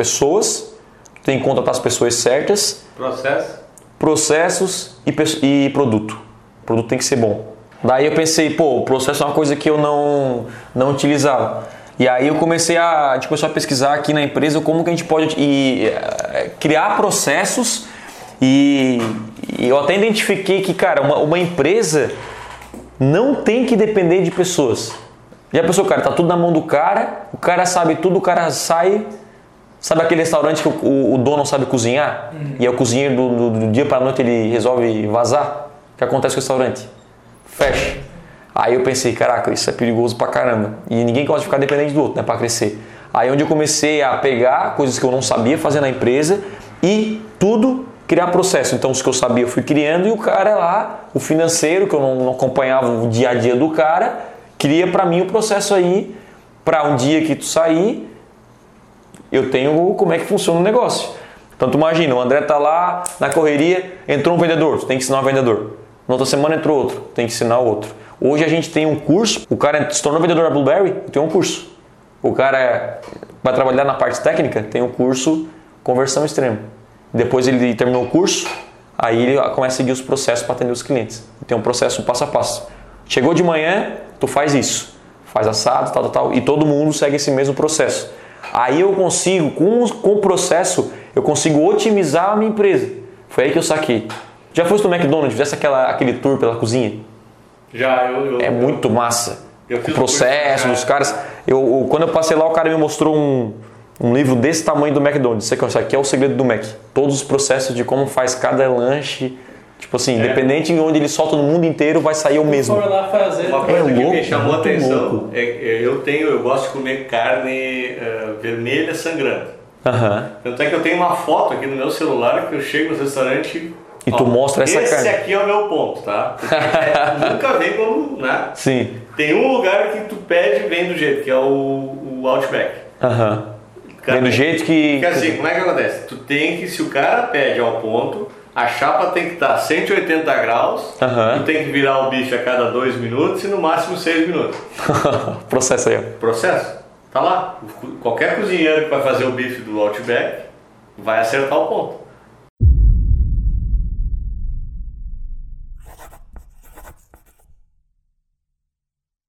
pessoas, tem que contratar as pessoas certas, Processo? processos e, e produto. O produto tem que ser bom. Daí eu pensei, pô, o processo é uma coisa que eu não, não utilizava. E aí eu comecei a, a gente começou a pesquisar aqui na empresa como que a gente pode e, eh, criar processos e, e eu até identifiquei que, cara, uma, uma empresa não tem que depender de pessoas. Já pensou, cara, tá tudo na mão do cara, o cara sabe tudo, o cara sai. Sabe aquele restaurante que o, o- o dono não sabe cozinhar? E é o cozinheiro do, do- do dia pra noite ele resolve vazar? O que acontece com o restaurante? Fecha. Aí eu pensei, caraca, isso é perigoso pra caramba. E ninguém gosta de ficar dependente do outro, né, pra crescer. Aí onde eu comecei a pegar coisas que eu não sabia fazer na empresa e tudo criar processo. Então os que eu sabia eu fui criando e o cara lá, o financeiro, que eu não, não acompanhava o dia a dia do cara, cria pra mim o processo aí pra um dia que tu sair, eu tenho como é que funciona o negócio. Então tu imagina, o André tá lá na correria, entrou um vendedor, tu tem que ensinar o vendedor. Na outra semana entrou outro, tem que ensinar outro. Hoje a gente tem um curso, o cara se tornou vendedor da Blueberry, tem um curso. O cara vai trabalhar na parte técnica, tem um curso conversão extrema. Depois ele terminou o curso, aí ele começa a seguir os processos para atender os clientes. Tem um processo passo a passo. Chegou de manhã, tu faz isso, faz assado, tal, tal, tal, e todo mundo segue esse mesmo processo. Aí eu consigo, com, com o processo, eu consigo otimizar a minha empresa. Foi aí que eu saquei. Já fosse no McDonald's, fizesse aquela, aquele tour pela cozinha? Já, eu. eu É muito massa. Eu o processo dos é. caras. Eu, quando eu passei lá, o cara me mostrou um, um livro desse tamanho do McDonald's. Isso aqui, ó, isso aqui é o segredo do Mac. Todos os processos de como faz cada lanche. Tipo assim, independente de onde ele solta no mundo inteiro, vai sair o mesmo. For lá fazer. Uma coisa que louco, me chamou a atenção louco. é que eu tenho, eu gosto de comer carne eh, vermelha sangrando. Aham. Tanto é que eu tenho uma foto aqui no meu celular que eu chego no restaurante E tu mostra essa esse carne. aqui é o meu ponto, tá? Porque, é, nunca vem como, né? Sim. Tem um lugar que tu pede e vem do jeito, que é o, o Outback. Aham. Vem do jeito que. Porque assim, como é que acontece? Tu tem que, se o cara pede ao ponto, a chapa tem que estar 180 graus, Aham. tu tem que virar o bicho a cada 2 minutos e no máximo 6 minutos. Processo aí. Processo? Tá lá. Qualquer cozinheiro que vai fazer o bife do Outback vai acertar o ponto.